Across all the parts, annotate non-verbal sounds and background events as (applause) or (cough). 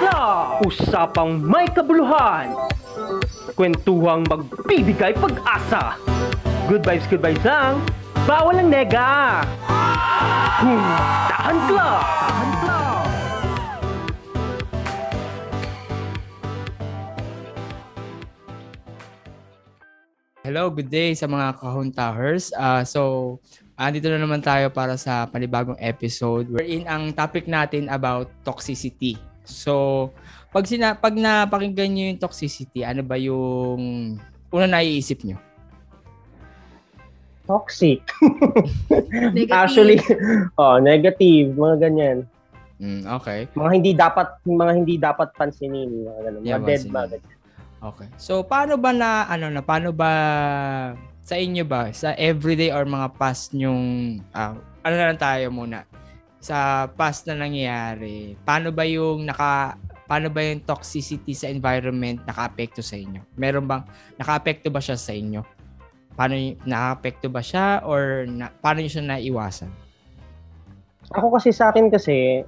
Club! Usapang may kabuluhan! Kwentuhang magbibigay pag-asa! Good vibes, good vibes lang! Bawal ang nega! Dahan Club! Hello, good day sa mga kahuntahers. Uh, so, andito na naman tayo para sa panibagong episode wherein ang topic natin about toxicity. So, pag, sina- pag napakinggan nyo yung toxicity, ano ba yung una naiisip nyo? Toxic. Negative. (laughs) Actually, oh, negative, mga ganyan. Mm, okay. Mga hindi dapat mga hindi dapat pansinin, mga ganun. Yeah, mga dead mga ganyan. Okay. So, paano ba na, ano na, paano ba, sa inyo ba, sa everyday or mga past nyong, ah, ano na lang tayo muna, sa past na nangyayari, paano ba yung naka, paano ba yung toxicity sa environment naka-apekto sa inyo? Meron bang, naka-apekto ba siya sa inyo? Paano, naka-apekto ba siya or na, paano nyo siya naiwasan? Ako kasi sa akin kasi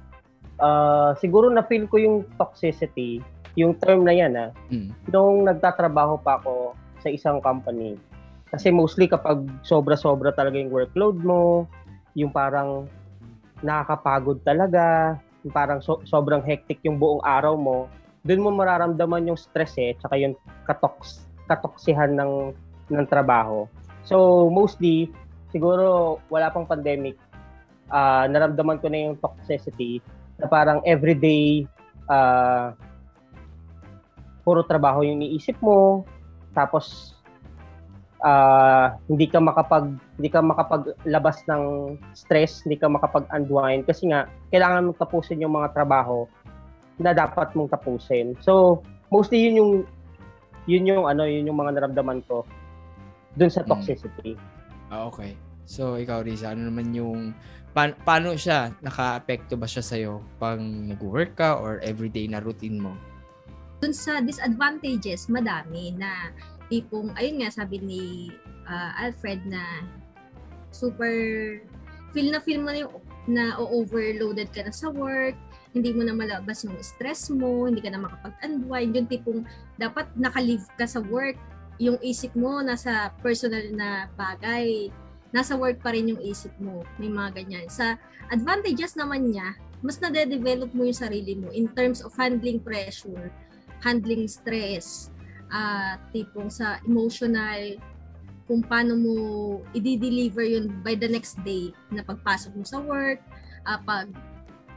ah, siguro na feel ko yung toxicity, yung term na yan ah, Mm. nung nagtatrabaho pa ako sa isang company. Kasi mostly kapag sobra-sobra talaga yung workload mo, yung parang nakakapagod talaga, parang so- sobrang hectic yung buong araw mo, doon mo mararamdaman yung stress eh, tsaka yung katoks, katoksihan ng, ng trabaho. So mostly, siguro wala pang pandemic, ah naramdaman ko na yung toxicity na parang everyday ah puro trabaho yung iniisip mo tapos ah hindi ka makapag hindi ka makapaglabas ng stress, hindi ka makapag-unwind kasi nga kailangan mong tapusin yung mga trabaho na dapat mong tapusin. So, mostly yun yung yun yung ano, yun yung mga naramdaman ko dun sa Mm. toxicity. Ah, okay. So, ikaw, Riza, ano naman yung, pa- paano siya, naka-apekto ba siya sa'yo pag nag-work ka or everyday na routine mo? dun sa disadvantages, madami na tipong, ayun nga sabi ni ah, Alfred na super feel na feel mo na yung na overloaded ka na sa work, hindi mo na malabas yung stress mo, hindi ka na makapag-unwind, yung tipong dapat nakalive ka sa work, yung isip mo nasa personal na bagay, nasa work pa rin yung isip mo, may mga ganyan. Sa advantages naman niya, mas na-develop mo yung sarili mo in terms of handling pressure, handling stress, ah tipong sa emotional, kung paano mo i-deliver yun by the next day na pagpasok mo sa work, ah, pag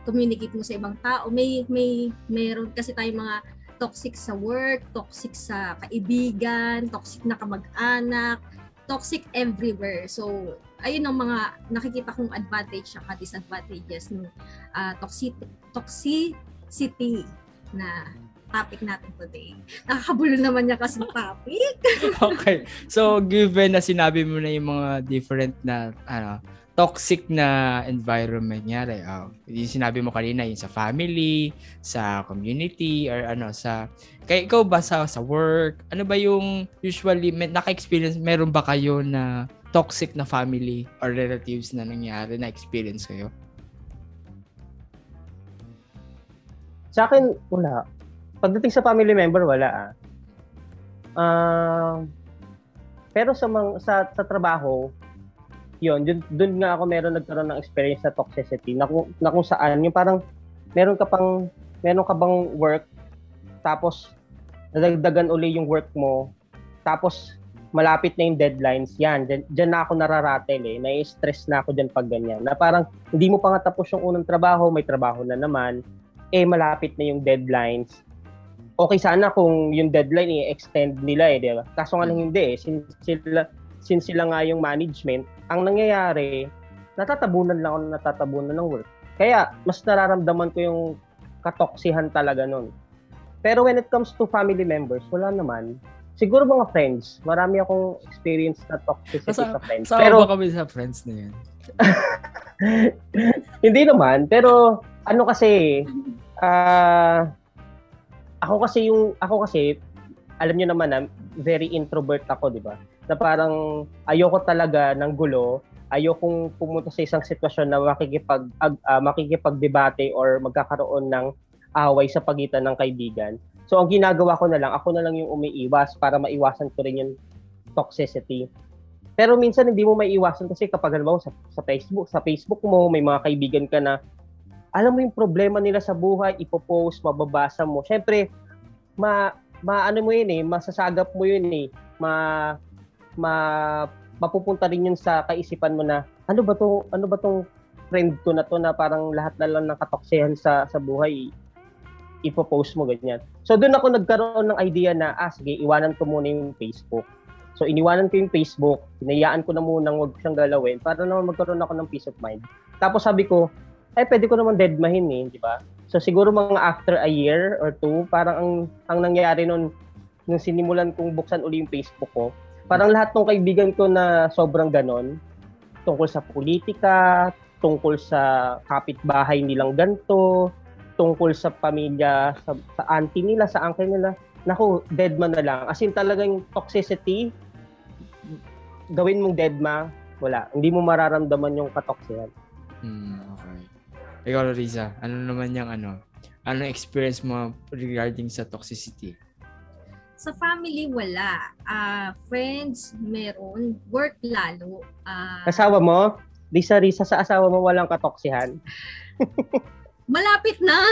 communicate mo sa ibang tao. May, may, meron kasi tayong mga toxic sa work, toxic sa kaibigan, toxic na kamag-anak, toxic everywhere. So, ayun ang mga nakikita kong advantage at disadvantages ng ah, toxic, toxicity na topic natin today. Nakakabulo naman niya kasi topic. (laughs) okay. So, given na sinabi mo na yung mga different na, ano, toxic na environment niya, like, oh, yung sinabi mo kanina, yung sa family, sa community, or ano, sa, kaya ikaw ba sa, sa work, ano ba yung usually, may, naka-experience, meron ba kayo na toxic na family or relatives na nangyari na experience kayo? Sa akin, wala. Pagdating sa family member, wala ah. Ah, pero sa mga sa, sa trabaho, yun, dun, dun nga ako meron nagkaroon ng experience sa toxicity na kung, na kung saan, yung parang meron ka pang, meron ka bang work, tapos nadagdagan uli yung work mo, tapos malapit na yung deadlines, yan, dyan, dyan na ako nararatel eh, nai-stress na ako dyan pag ganyan. Na parang hindi mo pa nga tapos yung unang trabaho, may trabaho na naman, eh malapit na yung deadlines. Okay sana kung yung deadline i-extend nila eh, di ba? Kaso nga lang hindi eh. Since sila, since sila nga yung management, ang nangyayari, natatabunan lang ako na natatabunan ng work. Kaya, mas nararamdaman ko yung katoksihan talaga nun. Pero when it comes to family members, wala naman. Siguro mga friends. Marami akong experience na toxicity Kasama- sa friends. Sama Pero, ba kami sa friends na yun? (laughs) hindi naman. Pero, ano kasi, ah, ako kasi yung, ako kasi, alam niyo naman na, very introvert ako, di ba? Na parang, ayoko talaga ng gulo, ayokong pumunta sa isang sitwasyon na makikipag, ag, ah, makikipagdebate or magkakaroon ng away sa pagitan ng kaibigan. So ang ginagawa ko na lang, ako na lang yung umiiwas para maiwasan ko rin yung toxicity. Pero minsan hindi mo maiiwasan kasi kapag halimbawa sa, sa Facebook, sa Facebook mo may mga kaibigan ka na alam mo yung problema nila sa buhay, ipopost, mababasa mo. Syempre, ma, ma ano mo yun eh, masasagap mo yun eh. Ma, ma, mapupunta rin yun sa kaisipan mo na ano ba to ano ba tong friend ko na to na parang lahat na lang ng katoksihan sa sa buhay ipopost mo ganyan. So doon ako nagkaroon ng idea na ah sige iwanan ko muna yung Facebook. So iniwanan ko yung Facebook, hinayaan ko na muna wag siyang galawin para naman magkaroon ako ng peace of mind. Tapos sabi ko, eh pwede ko naman deadmahin eh, di ba? So siguro mga after a year or two, parang ang ang nangyari noon nung sinimulan kong buksan uli yung Facebook ko, parang lahat ng kaibigan ko na sobrang ganon, tungkol sa politika, tungkol sa kapitbahay nilang ganto, tungkol sa pamilya, sa, sa auntie nila, sa uncle nila, naku, deadma na lang. As in talagang toxicity, gawin mong deadma, wala. Hindi mo mararamdaman yung katoksihan. Hmm. Ikaw, Riza, ano naman yung ano? Ano experience mo regarding sa toxicity? Sa family, wala. Ah, friends, meron. Work lalo. Ah, Asawa mo, Risa, Risa, sa asawa mo walang katoksihan. (laughs) malapit na. (laughs)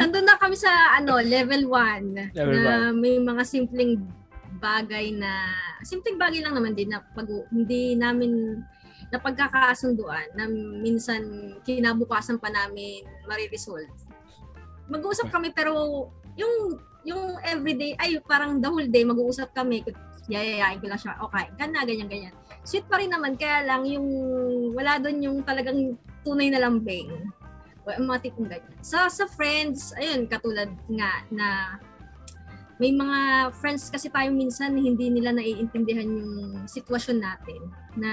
Nandun na kami sa ano, level 1 Level na may mga simpleng bagay na simpleng bagay lang naman din na pag hindi namin na pagkakasunduan na minsan kinabukasan pa namin mariresolve. Mag-uusap kami pero yung yung everyday ay parang the whole day mag-uusap kami yayayain ko lang siya okay kan na ganyan ganyan sweet pa rin naman kaya lang yung wala doon yung talagang tunay na lambing Well, mga tipong ganyan. Sa, sa friends, ayun, katulad nga na may mga friends kasi tayo minsan hindi nila naiintindihan yung sitwasyon natin na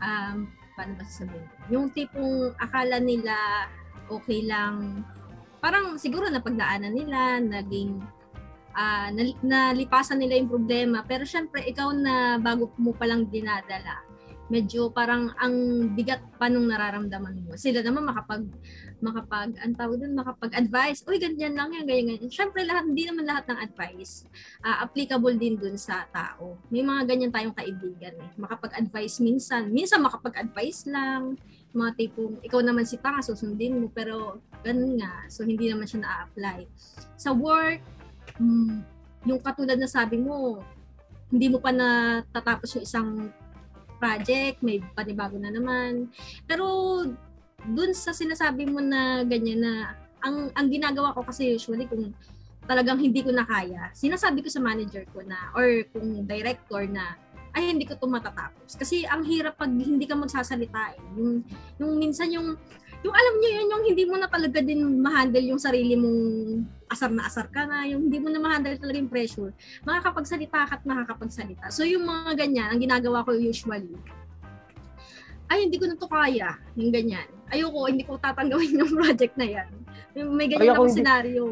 um, paano ba sasabihin? Yung tipong akala nila okay lang parang siguro napagdaanan nila, naging nal- nalipasan nila yung problema. Pero syempre, ikaw na bago mo palang dinadala, medyo parang ang bigat pa nung nararamdaman mo. Sila naman makapag, makapag, ang tawag dun, makapag-advise, uy, ganyan lang yan, ganyan, ganyan. Syempre, lahat, hindi naman lahat ng advice ah, applicable din dun sa tao. May mga ganyan tayong kaibigan eh. Makapag-advise minsan. Minsan makapag-advise lang. Mga tipong, ikaw naman si tanga, susundin mo. Pero, ganun nga. So, hindi naman siya na-apply. Sa work, mm, yung katulad na sabi mo, hindi mo pa natatapos yung isang project, may panibago na naman. Pero dun sa sinasabi mo na ganyan na ang ang ginagawa ko kasi usually kung talagang hindi ko na kaya, sinasabi ko sa manager ko na or kung director na ay hindi ko to matatapos. Kasi ang hirap pag hindi ka magsasalita eh. Yung, yung minsan yung yung alam niyo yun, yung hindi mo na talaga din ma-handle yung sarili mong asar na asar ka na, yung hindi mo na ma-handle talaga yung pressure, makakapagsalita ka at makakapagsalita. So yung mga ganyan, ang ginagawa ko usually, ay hindi ko na to kaya, yung ganyan. Ayoko, hindi ko tatanggawin yung project na yan. May ganyan Ay, ako akong hindi- senaryo.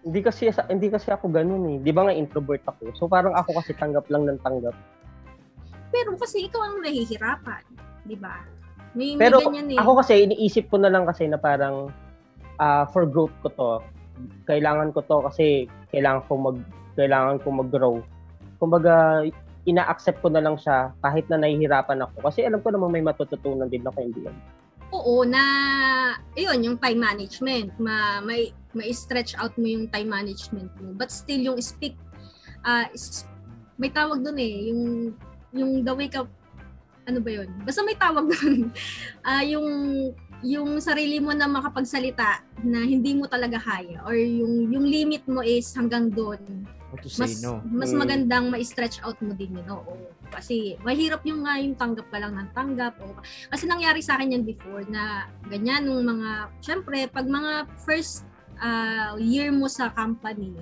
Hindi kasi hindi kasi ako ganun eh. 'Di ba nga introvert ako. So parang ako kasi tanggap lang ng tanggap. Pero kasi ikaw ang nahihirapan, di ba? May, Pero may ganyan eh. ako kasi iniisip ko na lang kasi na parang ah, for growth ko to. Kailangan ko to kasi kailangan ko mag kailangan ko mag-grow. Kumbaga ina-accept ko na lang siya kahit na nahihirapan ako kasi alam ko namang may matututunan din ako hindi yan. Oo, na, ayun, yung time management. Ma, may, may stretch out mo yung time management mo. But still, yung speak, ah is- may tawag doon eh, yung, yung the wake up, ano ba yun? Basta may tawag doon. (laughs) Ah yung, yung sarili mo na makapagsalita na hindi mo talaga kaya or yung yung limit mo is hanggang doon mas no? mas Mm. magandang ma-stretch out mo din yun. Oo. Kasi mahirap yung nga yung tanggap ka lang ng tanggap. O, kasi nangyari sa akin yan before na ganyan nung mga, syempre, pag mga first ah, year mo sa company,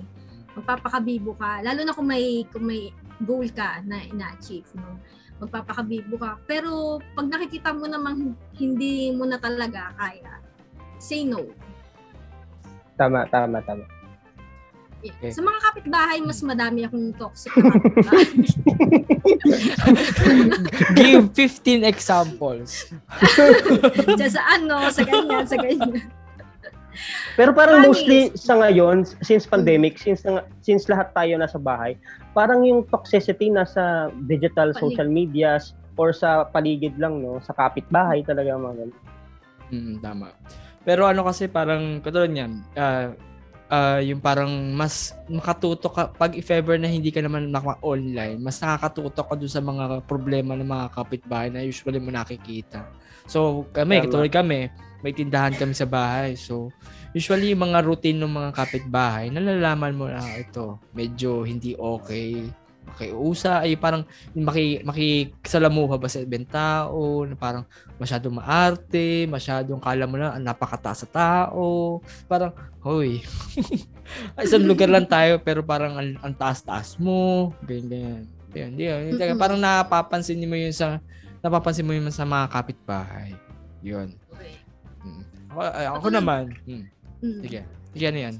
magpapakabibo ka, lalo na kung may, kung may goal ka na ina-achieve. No? Magpapakabibo ka. Pero pag nakikita mo namang hindi mo na talaga kaya, say no. Tama, tama, tama. Okay. Sa mga kapitbahay, mas madami akong toxic na kapitbahay. (laughs) Give 15 examples. (laughs) Diyan sa ano, sa ganyan, sa ganyan. Pero parang Promise. mostly sa ngayon, since pandemic, since since lahat tayo nasa bahay, parang yung toxicity nasa digital Palig- social medias or sa paligid lang, no? Sa kapitbahay talaga mga ganun. Mm, tama. Pero ano kasi parang katulad niyan, ah ah, yung parang mas makatuto ka pag if ever na hindi ka naman naka-online, mas nakakatuto ka dun sa mga problema ng mga kapitbahay na usually mo nakikita. So kami, Tama. katulad kami, may tindahan kami sa bahay. So usually yung mga routine ng mga kapitbahay, nalalaman mo na "Ah, ito, medyo hindi okay. Makiusa, ay parang maki, makisalamuha ba sa ibang tao, na parang masyadong maarte, masyadong kala mo na ang napakataas sa tao. Parang, hoy, (laughs) isang lugar lang tayo pero parang ang, ang taas-taas mo, ganyan, ganyan. Yun, yun. Mm-mm. Parang napapansin mo yun sa, napapansin mo yun sa mga kapitbahay. Yun. Mm. Ako, ay, ako Ako nam- naman. Mm. Mm. Sige. Sige, ano yan?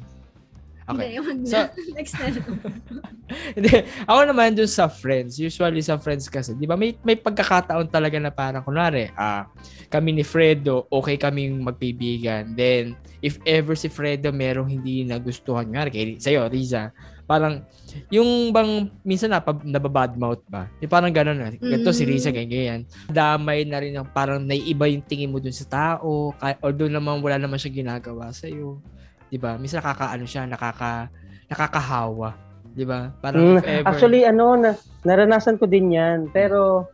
Okay. Hindi. So- (laughs) Next na. (laughs) Hindi, ako naman dun sa friends. Usually sa friends kasi, di ba may, may pagkakataon talaga na parang, kunwari, ah, kami ni Fredo, okay kaming magpibigan. Then, if ever si Fredo merong hindi nagustuhan, nga, kay, sa'yo, Riza, parang, yung bang, minsan na, nababadmouth ba? Yung parang gano'n na, ganito si Riza, Mm. ganyan, ganyan. Damay na rin ang parang naiiba yung tingin mo dun sa tao, kay, although naman wala naman siya ginagawa sa'yo. Di ba? Minsan nakakaano siya, nakaka, nakakahawa. Di ba? Parang Mm, ever. Actually, ano, na, naranasan ko din yan. Pero,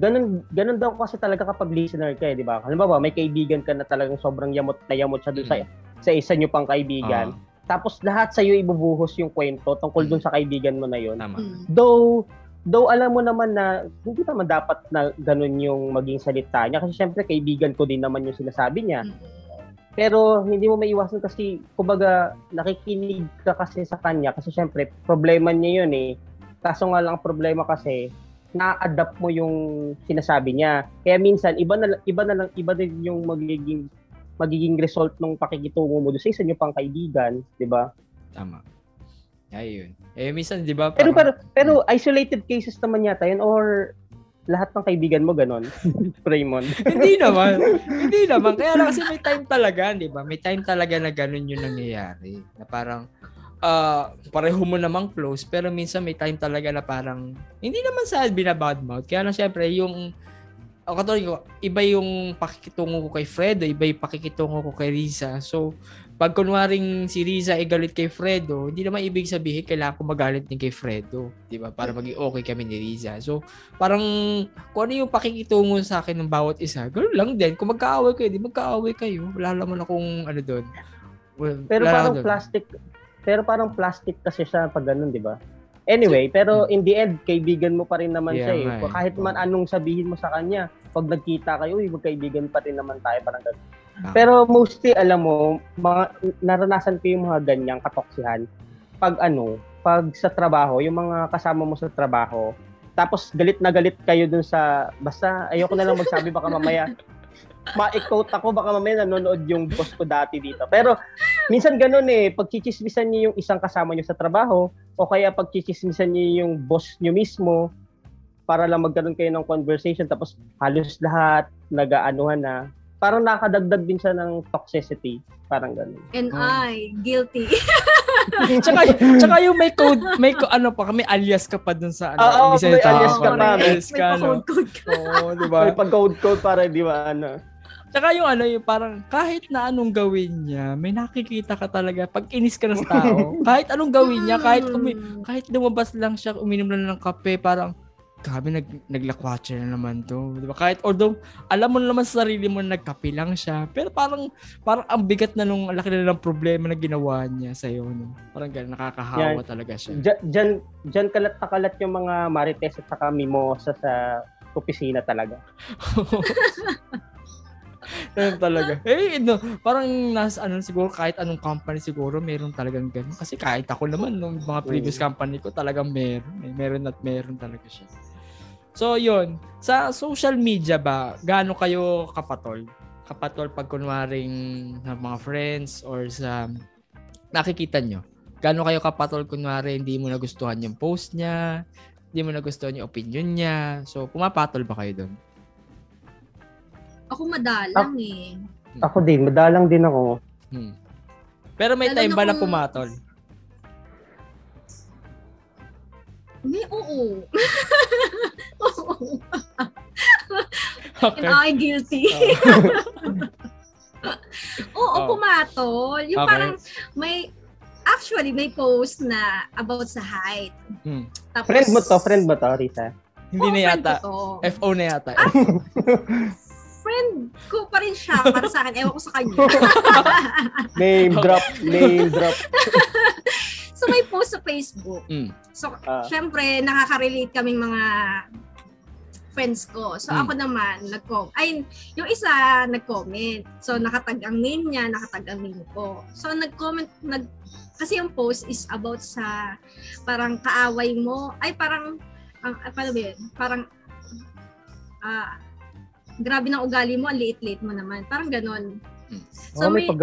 ganun, ganun daw kasi talaga kapag listener ka eh, di ba? Halimbawa, may kaibigan ka na talagang sobrang yamot na yamot siya dun sa, sa isa nyo pang kaibigan. Ah, Tapos lahat sa'yo ibubuhos yung kwento tungkol dun sa kaibigan mo na tama. Mm. Though, though alam mo naman na hindi naman dapat na ganun yung maging salita niya. Kasi syempre, kaibigan ko din naman yung sinasabi niya. Mm. Pero hindi mo maiwasan kasi, kumbaga, nakikinig ka kasi sa kanya. Kasi syempre, problema niya yun eh. Kaso nga lang, ang problema kasi, na-adapt mo yung sinasabi niya. Kaya minsan, iba na, iba na lang, iba din yung magiging magiging result ng pakikitungo mo doon sa isa niyo pang kaibigan, di ba? Tama. Ayun. Eh, minsan, di ba? Pero, parang- pero, pero isolated cases naman yata yun or lahat ng kaibigan mo ganon, (laughs) Raymond. hindi naman. (laughs) hindi naman. Kaya lang kasi may time talaga, di ba? May time talaga na ganun yung nangyayari. Na parang, ah pareho mo namang close, pero minsan may time talaga na parang, hindi naman sa binabadmouth. Kaya lang syempre, yung, ako katulad ko, iba yung pakikitungo ko kay Fredo, iba yung pakikitungo ko kay Riza. So, pag kunwaring si Riza ay galit kay Fredo, hindi naman ibig sabihin kailangan ko magalit din kay Fredo, 'di ba? Para maging okay kami ni Riza. So, parang kung ano yung pakikitungo sa akin ng bawat isa, ganoon lang din. Kung magkaaway kayo, di magkaaway kayo. Wala naman akong ano doon. Well, Pero parang doon. plastic, pero parang plastic kasi siya pag ganun, di ba? Anyway, pero in the end, kaibigan mo pa rin naman Yeah, siya eh. eh. Kahit man anong sabihin mo sa kanya, pag nagkita kayo, uy, magkaibigan pa rin naman tayo, parang ganun. Tama. Pero mostly, alam mo, mga, naranasan ko yung mga ganyang katoksihan. Pag ano, pag sa trabaho, yung mga kasama mo sa trabaho, tapos galit na galit kayo dun sa, basta ayoko na lang magsabi, baka mamaya, ma-quote ako, baka mamaya nanonood yung boss ko dati dito. Pero minsan ganun eh, pag chichismisan niyo yung isang kasama niyo sa trabaho, o kaya pag chichismisan niyo yung boss niyo mismo, para lang magkaroon kayo ng conversation, tapos halos lahat nag-aanuhan na, parang nakadagdag din siya ng toxicity. Parang ganun. And Oh. I, guilty. (laughs) tsaka, tsaka yung may code, may ko, ano pa, may alias ka pa dun sa ano. Oo, isa may yung tao alias ka pa, may May- alias May ka, no? pa-code-code ka. Oo, di ba? May pag-code-code para di ba ano. Tsaka yung ano, yung parang kahit na anong gawin niya, may nakikita ka talaga pag inis ka na sa tao. (laughs) kahit anong gawin niya, kahit umi- Mm. kahit lumabas lang siya, uminom lang ng kape, parang grabe nag naglakwatsa na naman to. Di ba? Kahit although alam mo naman sa sarili mo na nagkape lang siya, pero parang parang ang bigat na nung laki na ng problema na ginawa niya sa iyo, no. Parang ganun nakakahawa Yan. talaga siya. Diyan, diyan, diyan kalat na kalat yung mga marites at saka mimosa sa opisina talaga. (laughs) Ganun talaga. Eh, no, parang nasa ano siguro kahit anong company siguro meron talagang ganun. Kasi kahit ako naman nung mga previous company ko talagang meron. Eh, meron at meron talaga siya. So, yun. Sa social media ba, gaano kayo kapatol? Kapatol pag kunwaring sa mga friends or sa nakikita nyo? Gaano kayo kapatol kunwari hindi mo nagustuhan yung post niya, hindi mo nagustuhan yung opinion niya. So, pumapatol ba kayo doon? Ako madalang eh. Ako din, madalang din ako. Hmm. Pero may Lalo time ba na kung- pumatol? May oo. (laughs) oo. Okay. And I guilty. Oo, (laughs) Oh. pumatol. Yung Okay. parang may, actually, may post na about sa height. Hmm. Tapos, Friend mo to, friend mo to, Risa. Hindi Oo, na yata. FO na yata. Friend ko pa rin siya para sa akin. Ewan ko sa kanya. (laughs) Name drop, name drop. So, may post sa Facebook. Mm. So, Ah. syempre, nakaka-relate kaming mga friends ko. So, Mm. ako naman, nag-comment. Ay, yung isa, nag-comment. So, nakatag ang name niya, nakatag ang name ko. So, nag-comment, nag, kasi yung post is about sa parang kaaway mo. Ay, parang, ang, ah, paano ba yun? Parang, ah, grabe ng ugali mo, ang liit-liit mo naman. Parang ganon. So, oh, may may- pag.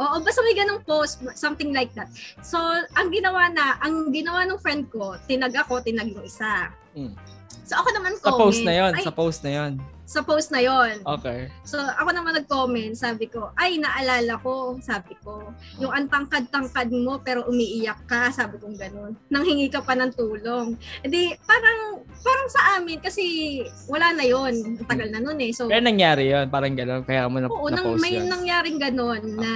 Oo, basta may ganong post, something like that. So, ang ginawa na, ang ginawa ng friend ko, tinag ako, tinag yung isa. Mm. So, ako naman Sa comment. post na yon, Ay, sa post na yon. Sa post na yon. Okay. So, ako naman nag-comment, sabi ko, ay, naalala ko, sabi ko, yung antangkad-tangkad mo, pero umiiyak ka, sabi kong ganun. Nanghingi ka pa ng tulong. Edi, parang, parang sa amin, kasi wala na yon Ang tagal na nun eh. So, Pero nangyari yon, parang gano'n. Kaya mo na, Oo, nang, na-post may yun. nangyaring ganon na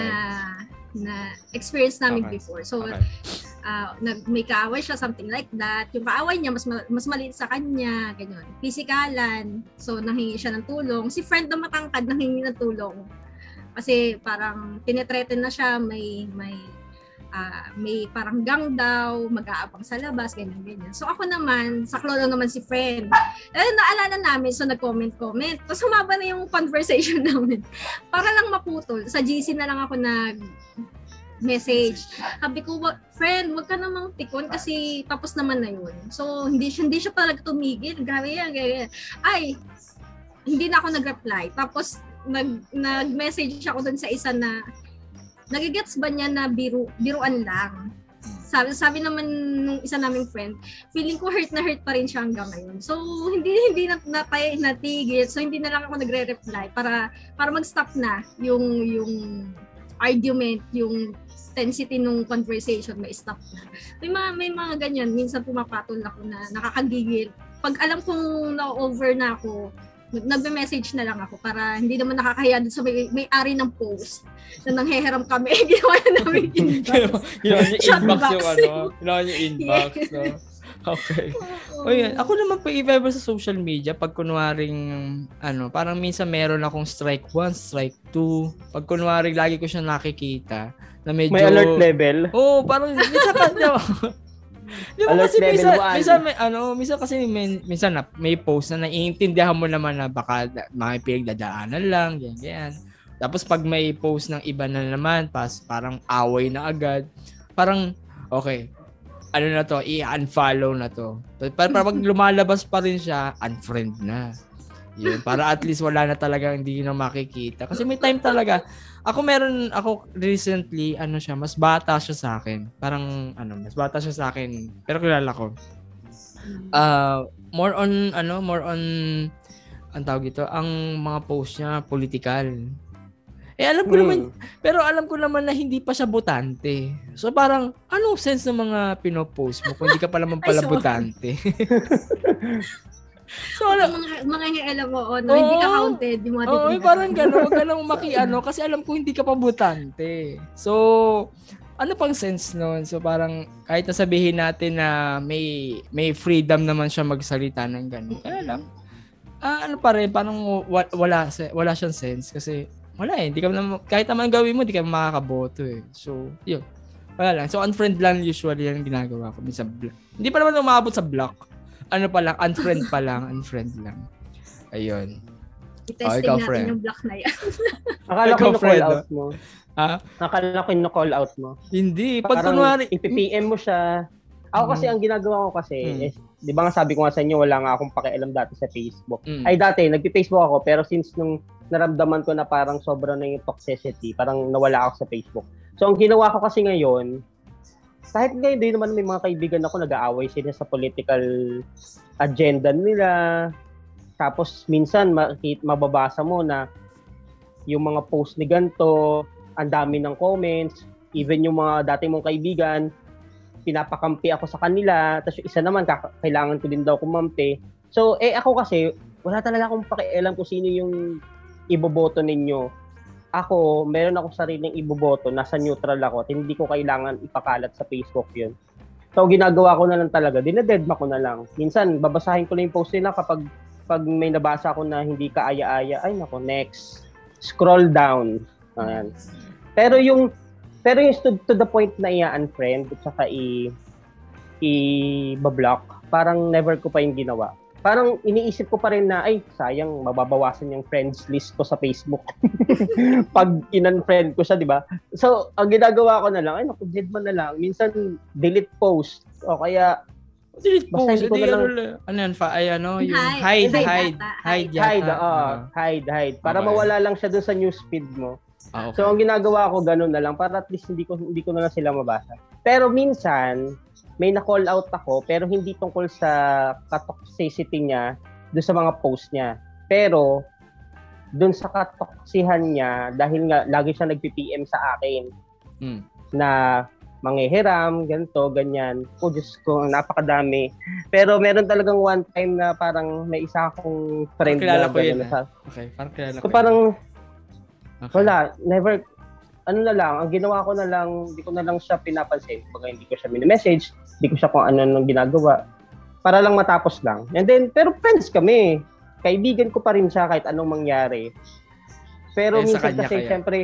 na experience namin Okay. before. So, Okay. Ah, nag, may kaaway siya, something like that. Yung kaaway niya, mas, ma- mas maliit sa kanya, ganyan. Pisikalan. So, nanghingi siya ng tulong. Si friend na matangkad, nanghingi ng tulong. Kasi parang tinetreaten na siya, may, may, ah, may parang gang daw, mag-aabang sa labas, ganyan, ganyan. So, ako naman, saklo lang naman si friend. Eh, naalala namin, so nag-comment-comment. Tapos humaba na yung (laughs) conversation namin. Para lang maputol, sa GC na lang ako nag message. Sabi ko, "Wa- friend, wag ka namang tikon kasi tapos naman na yun. So, hindi siya, hindi siya talaga tumigil. Grabe yan, ganyan. Ay, hindi na ako nag-reply. Tapos, nag, nag-message ako dun sa isa na, nagigets ba niya na biru, biruan lang? Sabi, sabi naman nung isa naming friend, feeling ko hurt na hurt pa rin siya hanggang ngayon. So, hindi hindi na natay, natigil. So, hindi na lang ako nagre-reply para para mag-stop na yung yung argument, yung intensity nung conversation may stop na. May mga may mga ganyan, minsan pumapatol ako na nakakagigil. Pag alam kong na-over na ako, nag- nagme-message na lang ako para hindi naman nakakahiya dun sa may, may-ari ng post na nangheheram kami. (laughs) Ginawa na (laughs) namin inbox. Ginawa niyo inbox box. yung ano. Ginawa niyo inbox. No? Okay. (laughs) O yun, ako naman pag if ever sa social media, pag kunwaring, ano, parang minsan meron akong strike 1, strike 2. Pag kunwaring lagi ko siya nakikita, na medyo... May alert level. Oo, oh, parang minsan pa, di ba? Di ba Alert kasi level minsan, one. minsan may, ano, minsan kasi may, minsan na, may post na naiintindihan mo naman na baka da- mga pinagdadaanan lang, ganyan, ganyan. Tapos pag may post ng iba na naman, pas parang away na agad, parang, okay, ano na to, i-unfollow na to. Para, para pag lumalabas pa rin siya, unfriend na. Yun, para at least wala na talaga hindi na makikita. Kasi may time talaga, ako meron, ako recently, ano siya, mas bata siya sa akin. Parang, ano, mas bata siya sa akin. Pero kilala ko. Uh, more on, ano, more on, ang tawag ito, ang mga post niya, political. Eh, alam ko naman, Hmm. pero alam ko naman na hindi pa siya botante. So parang, anong sense ng mga pinopost mo kung hindi ka pa naman pala Ay, sorry. botante? (laughs) so, alam, mga, mga alam mo, oh, no, hindi ka counted. Yung mga titingnan. parang gano'n. (laughs) Huwag ka nang makiano kasi alam ko hindi ka pa butante. So, ano pang sense nun? So, parang kahit nasabihin natin na may may freedom naman siya magsalita ng gano'n. Kaya lang, ah, ano pa rin, parang wa- wala, wala siyang sense kasi wala eh. Hindi ka naman, kahit naman gawin mo, hindi ka makakaboto eh. So, yun. Wala lang. So, unfriend lang usually yung ginagawa ko. Minsan, block. Hindi pa naman umabot sa block. Ano pa lang, unfriend pa lang, unfriend lang. Ayun. I-testing Oh, ikaw, natin friend. yung block na yan. (laughs) Akala ko na-call out mo. Ha? Akala ko na-call out mo. Hindi. Pag Parang kunwari, ipipm mo siya. Ako kasi Mhm. ang ginagawa ko kasi Mm. is, di ba nga sabi ko nga sa inyo, wala nga akong pakialam dati sa Facebook. Mm. Ay dati, nagpi-Facebook ako, pero since nung naramdaman ko na parang sobra na yung toxicity, parang nawala ako sa Facebook. So ang ginawa ko kasi ngayon, kahit ngayon din naman may mga kaibigan ako nag-aaway sila sa political agenda nila. Tapos minsan makit mababasa mo na yung mga post ni ganto, ang dami ng comments. Even yung mga dati mong kaibigan, pinapakampi ako sa kanila. Tapos yung isa naman, kailangan ko din daw kumampi. So, eh ako kasi, wala talaga akong pakialam kung sino yung iboboto ninyo. Ako, meron akong sariling iboboto, nasa neutral ako, at hindi ko kailangan ipakalat sa Facebook yun. So, ginagawa ko na lang talaga, dinededma ko na lang. Minsan, babasahin ko lang yung post nila kapag pag may nabasa ko na hindi ka aya-aya, ay nako, next. Scroll down. Ayan. Pero yung pero yung to, to the point na i-unfriend at saka i i-block, parang never ko pa yung ginawa. Parang iniisip ko pa rin na, ay, sayang, mababawasan yung friends list ko sa Facebook. (laughs) Pag in-unfriend ko siya, di ba? So, ang ginagawa ko na lang, ay, naku, dead man na lang. Minsan, delete post. O kaya, Delete Basta post. hindi ko Hindi na ano, ano yan, fa, ay ano, yung Hide. hide, hide, hide hide, oo, Ah. hide, hide. Para Okay. mawala lang siya dun sa newsfeed mo. Ah, okay. So, ang ginagawa ko, ganun na lang, para at least hindi ko, hindi ko na lang sila mabasa. Pero minsan, may na-call out ako, pero hindi tungkol sa katoxicity niya, doon sa mga post niya. Pero, doon sa katoksihan niya, dahil nga, lagi siya nag-PPM sa akin, Hmm. na manghihiram, ganito, ganyan. O Diyos ko, napakadami. Pero meron talagang one time na parang may isa akong friend Kilala na ko yun, gano'n ah. Okay, parang kilala So ko. parang, yun. Okay. wala, never, ano na lang, ang ginawa ko na lang, hindi ko na lang siya pinapansin. Baga hindi ko siya mini-message, hindi ko siya kung ano nang ginagawa. Para lang matapos lang. And then, pero friends kami. Kaibigan ko pa rin siya kahit anong mangyari. Pero Eh, sa minsan kasi, kaya? syempre,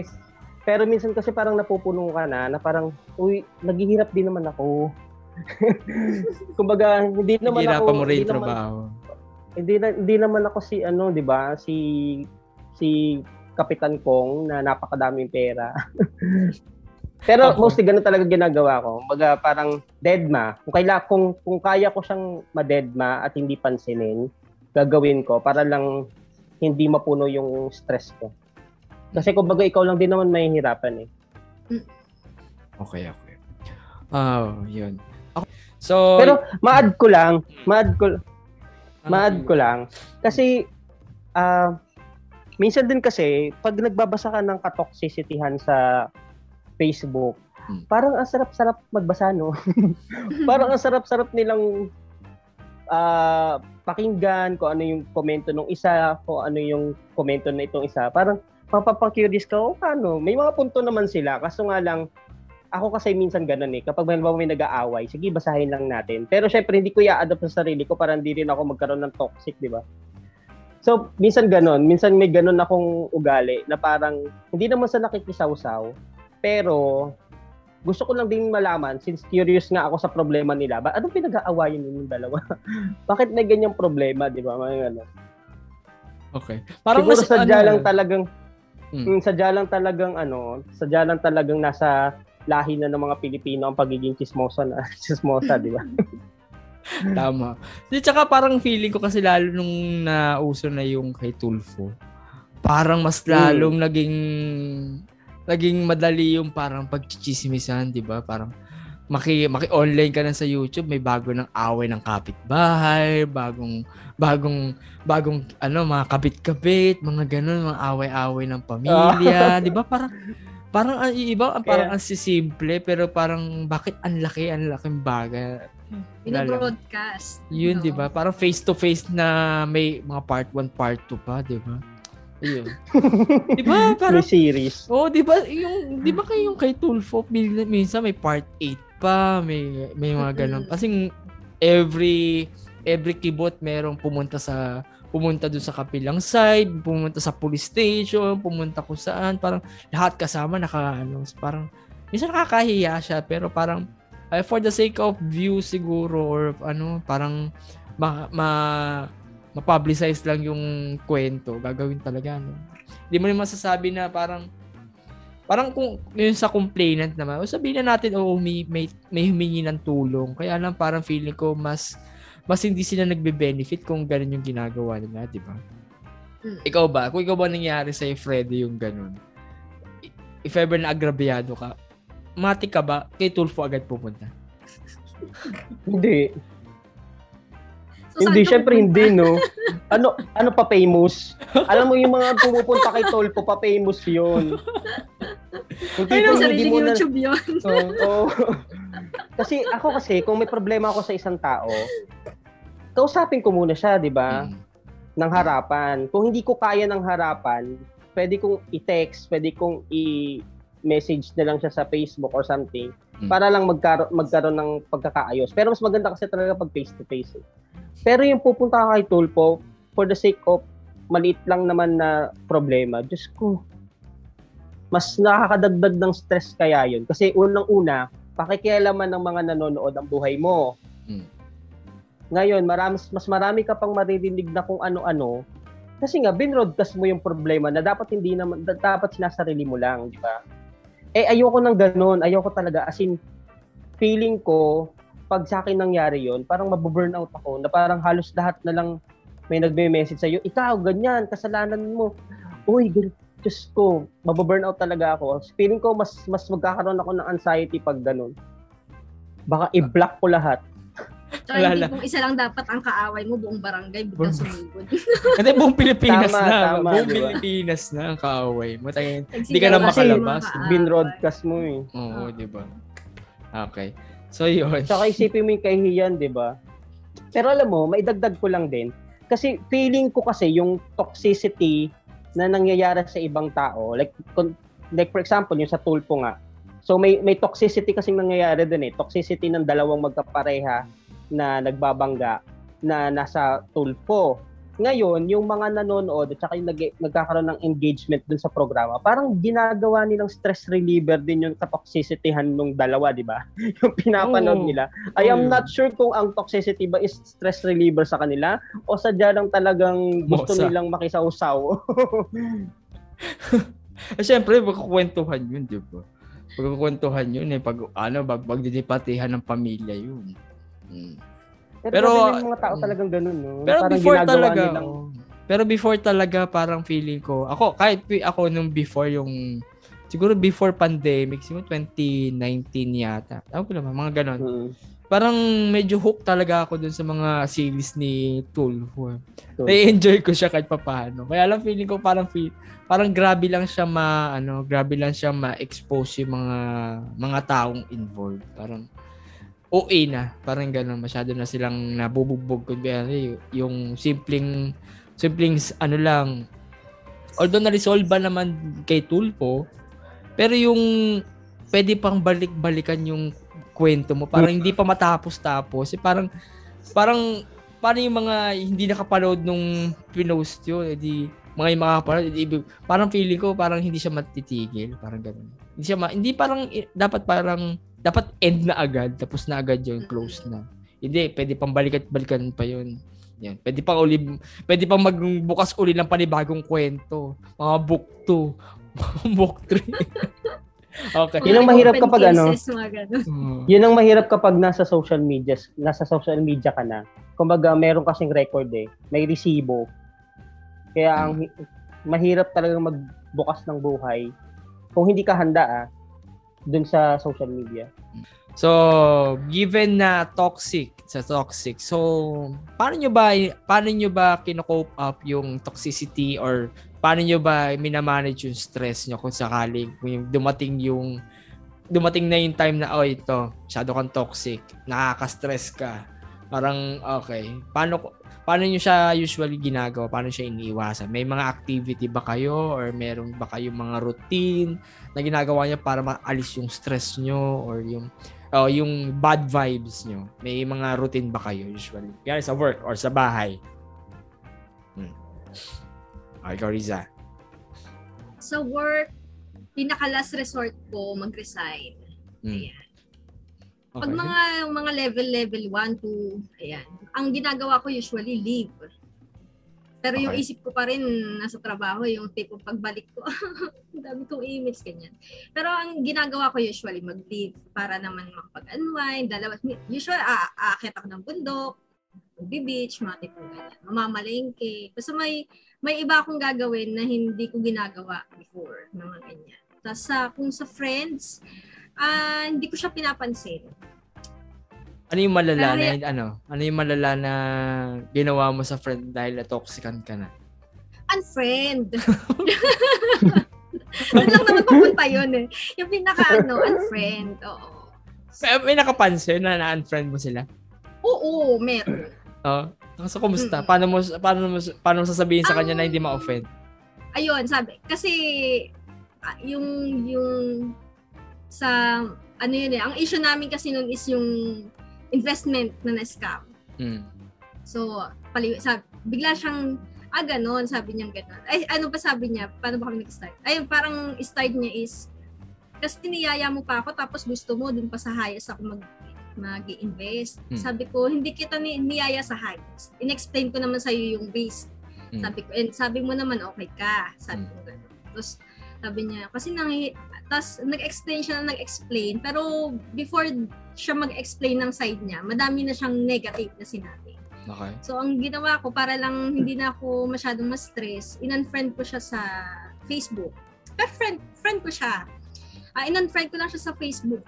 pero minsan kasi parang napupuno ka na, na parang, uy, naghihirap din naman ako. (laughs) Kumbaga, hindi naman Hindi ako, mo rin hindi yung naman, trabaho. hindi, na, hindi naman ako si ano, 'di ba? Si si Kapitan Kong na napakadaming pera. (laughs) Pero Okay. mostly ganun talaga ginagawa ko. Kumbaga parang deadma. Kung kaila kung kung kaya ko siyang ma-deadma at hindi pansinin, gagawin ko para lang hindi mapuno yung stress ko. Kasi kumbaga ikaw lang din naman mahihirapan eh. Okay, okay. Ah, yun. So, Pero ma-add ko lang, ma-add ko ano, ma-add ko lang kasi ah minsan din kasi pag nagbabasa ka ng katoxicityhan sa Facebook, Hmm. parang ang sarap-sarap magbasa no. (laughs) parang ang sarap-sarap nilang ah pakinggan kung ano yung komento ng isa, kung ano yung komento na itong isa. Parang mapapang-curious ka, oh, paano? May mga punto naman sila. Kaso nga lang, ako kasi minsan ganun eh. Kapag may, may nag-aaway, sige, basahin lang natin. Pero syempre, hindi ko i-adapt sa sarili ko para hindi rin ako magkaroon ng toxic, di ba? So, minsan ganun. Minsan may ganun akong ugali na parang, hindi naman sa nakikisawsaw, pero gusto ko lang din malaman, since curious nga ako sa problema nila, ba, anong pinag-aawayan ninyong dalawa? (laughs) Bakit may ganyang problema, di ba? Mga ganun. Okay. Parang Siguro mas, sadya ano, lang talagang, Hmm. mm, sadya lang talagang ano, sadya lang talagang nasa lahi na ng mga Pilipino ang pagiging chismosa na (laughs) chismosa, di ba? (laughs) Tama. Di, tsaka parang feeling ko kasi lalo nung nauso na yung kay Tulfo, parang mas lalong naging naging madali yung parang pagchichismisan, di ba? Parang maki, maki-online ka na sa YouTube, may bago ng away ng kapitbahay, bagong bagong bagong ano mga kabit-kabit, mga ganun, mga away-away ng pamilya, di ba? Parang parang ang iba parang ang sisimple pero parang bakit ang laki ang laking bagay Binobroadcast. yun, no? di ba? Parang face-to-face na may mga part 1, part 2 pa, di ba? Ayun. (laughs) di ba? Parang, May series. oh, di ba? Yung, di ba kayo yung kay Tulfo, min- minsan may part 8 pa, may, may mga ganun. Kasing every, every kibot merong pumunta sa, pumunta doon sa kapilang side, pumunta sa police station, pumunta kung saan, parang lahat kasama naka, ano, parang, minsan nakakahiya siya, pero parang, eh, for the sake of view siguro or ano parang ma, ma ma-publicize lang yung kwento gagawin talaga no? Hindi mo rin masasabi na parang parang kung yun sa complainant naman o sabihin na natin oh may, may, may humingi ng tulong. Kaya lang parang feeling ko mas mas hindi sila nagbe-benefit kung ganun yung ginagawa nila di ba? Mm. ikaw ba? Kung ikaw ba nangyari sa Freddy yung ganun if ever na agrabyado ka mati ka ba kay Tulfo agad pupunta Hindi. So, hindi, syempre pupunta? hindi, no? (laughs) Ano, ano pa famous? Alam mo yung mga pumupunta kay Tolpo, pa famous yun. Yung Ay, no, hindi sariling mo na- YouTube yun. (laughs) Oo. kasi ako kasi, kung may problema ako sa isang tao, kausapin ko muna siya, di ba? Mm. Ng harapan. Kung hindi ko kaya ng harapan, pwede kong i-text, pwede kong i-message na lang siya sa Facebook or something Mm. para lang magkaroon, magkaroon ng pagkakaayos. Pero mas maganda kasi talaga pag face-to-face. Eh. Pero yung pupunta ka kay Tulpo, for the sake of maliit lang naman na problema, Diyos ko, mas nakakadagdag ng stress kaya yun. Kasi unang-una, pakikialaman ng mga nanonood ang buhay mo. Mm. Ngayon, marami, mas marami ka pang maririnig na kung ano-ano. Kasi nga, binroadcast mo yung problema na dapat hindi naman, da- dapat sinasarili mo lang, di ba? Eh, ayoko ng ganun. Ayoko talaga. As in, feeling ko, pag sa akin nangyari yon parang mabuburnout ako, na parang halos lahat na lang may nagme-message sa'yo, ikaw, ganyan, kasalanan mo. Uy, gan- Diyos ko, mabuburnout talaga ako. Feeling ko, mas mas magkakaroon ako ng anxiety pag ganun. Baka i-block ko lahat. Tsaka Wala hindi kung isa lang dapat ang kaaway mo, buong barangay, Buong- sumugod. (laughs) (laughs) Hindi, buong Pilipinas Tama, na. tama, buong di ba? Pilipinas na ang kaaway mo. Tayo, Hindi ka na makalabas. Binroadcast mo eh. Oo, di ba? Okay. So, yun. Tsaka isipin mo yung kahihiyan, di ba? Pero alam mo, maidagdag ko lang din. Kasi feeling ko kasi yung toxicity na nangyayari sa ibang tao, like, like for example, yung sa tulpo nga. So may may toxicity kasi nangyayari din eh. Toxicity ng dalawang magkapareha na nagbabangga na nasa tulpo. Ngayon, yung mga nanonood at saka yung nag- nagkakaroon ng engagement dun sa programa, parang ginagawa nilang stress reliever din yung katoxicityhan ng dalawa, di ba? (laughs) yung pinapanood Oo. nila. I am not sure kung ang toxicity ba is stress reliever sa kanila o sadya lang talagang gusto Mosa. nilang makisawsaw. (laughs) Eh, Siyempre, magkukwentuhan yun, di ba? Magkukwentuhan yun eh. Pag, ano, pag, pagdidipatihan ng pamilya yun. Mm. Pero, Pero, mga tao mm. talagang ganun, no? Pero Parang before talaga, nilang- pero before talaga parang feeling ko, ako, kahit pi- ako nung before yung, siguro before pandemic, siguro 2019 yata. Ako ko naman, mga ganon. Mm. Parang medyo hook talaga ako dun sa mga series ni. Tulfo. Na-enjoy ko siya kahit papaano. Kaya lang feeling ko parang feel, parang grabe lang siya ma ano, grabe lang siya ma-expose yung mga mga taong involved. Parang OA na, parang gano'n, masyado na silang nabubugbog kundi yung simpleng simpleng ano lang. Although na-resolve ba naman kay Tulpo, pero yung pwede pang balik-balikan yung kwento mo, parang hindi pa matapos-tapos. Eh, parang parang paano yung mga hindi nakapanood nung pinost yun, edi mga yung makakapanood, edi, ibig- parang feeling ko parang hindi siya matitigil, parang gano'n. Hindi siya ma- hindi parang i- dapat parang dapat end na agad, tapos na agad yung close na. Hindi, pwede pang balikat-balikan pa yun. Yan. Pwede pang uli, pwede pang magbukas uli ng panibagong kwento. Mga book 2, (laughs) book 3. (laughs) okay. Yun ang mahirap kapag ano, Cases, mga ganun. Mm. Yun ang mahirap kapag nasa social media, nasa social media ka na. Kumbaga, meron kasing record eh. May resibo. Kaya ang hi- mahirap talagang magbukas ng buhay kung hindi ka handa ah, dun sa social media. So, given na toxic sa toxic, so paano nyo ba paano nyo ba kino-cope up yung toxicity or paano nyo ba minamanage yung stress nyo kung sakaling dumating yung dumating na yung time na oh ito, masyado kang toxic, nakaka-stress ka. Parang okay, paano paano nyo siya usually ginagawa? Paano siya iniiwasan? May mga activity ba kayo or meron ba kayong mga routine na ginagawa niyo para maalis yung stress nyo or yung oh, yung bad vibes nyo. May mga routine ba kayo usually? Kaya sa work or sa bahay. Hmm. Okay, ikaw, Riza. Sa work, pinaka last resort ko, mag-resign. Hmm. Ayan. Pag mga yung mga level level 1 to ayan. Ang ginagawa ko usually leave. Pero yung Okay. isip ko pa rin nasa trabaho, yung tipo pagbalik ko, (laughs) dami kong emails ganyan. Pero ang ginagawa ko usually mag-leave para naman makapag-unwind, dalawa usually a- aakyat ako ng bundok, magbi-beach, mga tipong ganyan. Mamamalengke. Basta may may iba akong gagawin na hindi ko ginagawa before, mga ganyan. Tapos sa kung sa friends, ah hindi ko siya pinapansin. Ano yung malala na Kaya- ano? Ano yung malala na ginawa mo sa friend dahil na toxican ka na? Unfriend. (laughs) Doon lang naman papunta yun eh. Yung pinaka ano, unfriend. Oo. May, may nakapansin na na-unfriend mo sila? Oo, meron. Oo. So, kumusta? Mm-mm. Paano mo, paano mo, paano mo sasabihin sa kanya na hindi ma-offend? Ayun, sabi. Kasi, ah, yung, yung, sa, ano yun eh, ang issue namin kasi nun is yung investment na na-scam. Mm. So, pali, sabi, bigla siyang, ah, ganon, sabi niya ganon. Ay, ano ba sabi niya? Paano ba kami nag-start? Ayun, parang start niya is, kasi niyaya mo pa ako, tapos gusto mo, dun pa sa highest ako mag mag-invest. Hmm. Sabi ko, hindi kita ni niyaya sa highest. In-explain ko naman sa'yo yung base. Hmm. Sabi ko, and sabi mo naman, okay ka. Sabi ko gano'n. Tapos, sabi niya, kasi nang, tapos nag-explain siya na nag-explain, pero before siya mag-explain ng side niya, madami na siyang negative na sinabi. Okay. So, ang ginawa ko, para lang hindi na ako masyadong ma-stress, in-unfriend ko siya sa Facebook. Pero friend, friend ko siya. Ah, in-unfriend ko lang siya sa Facebook.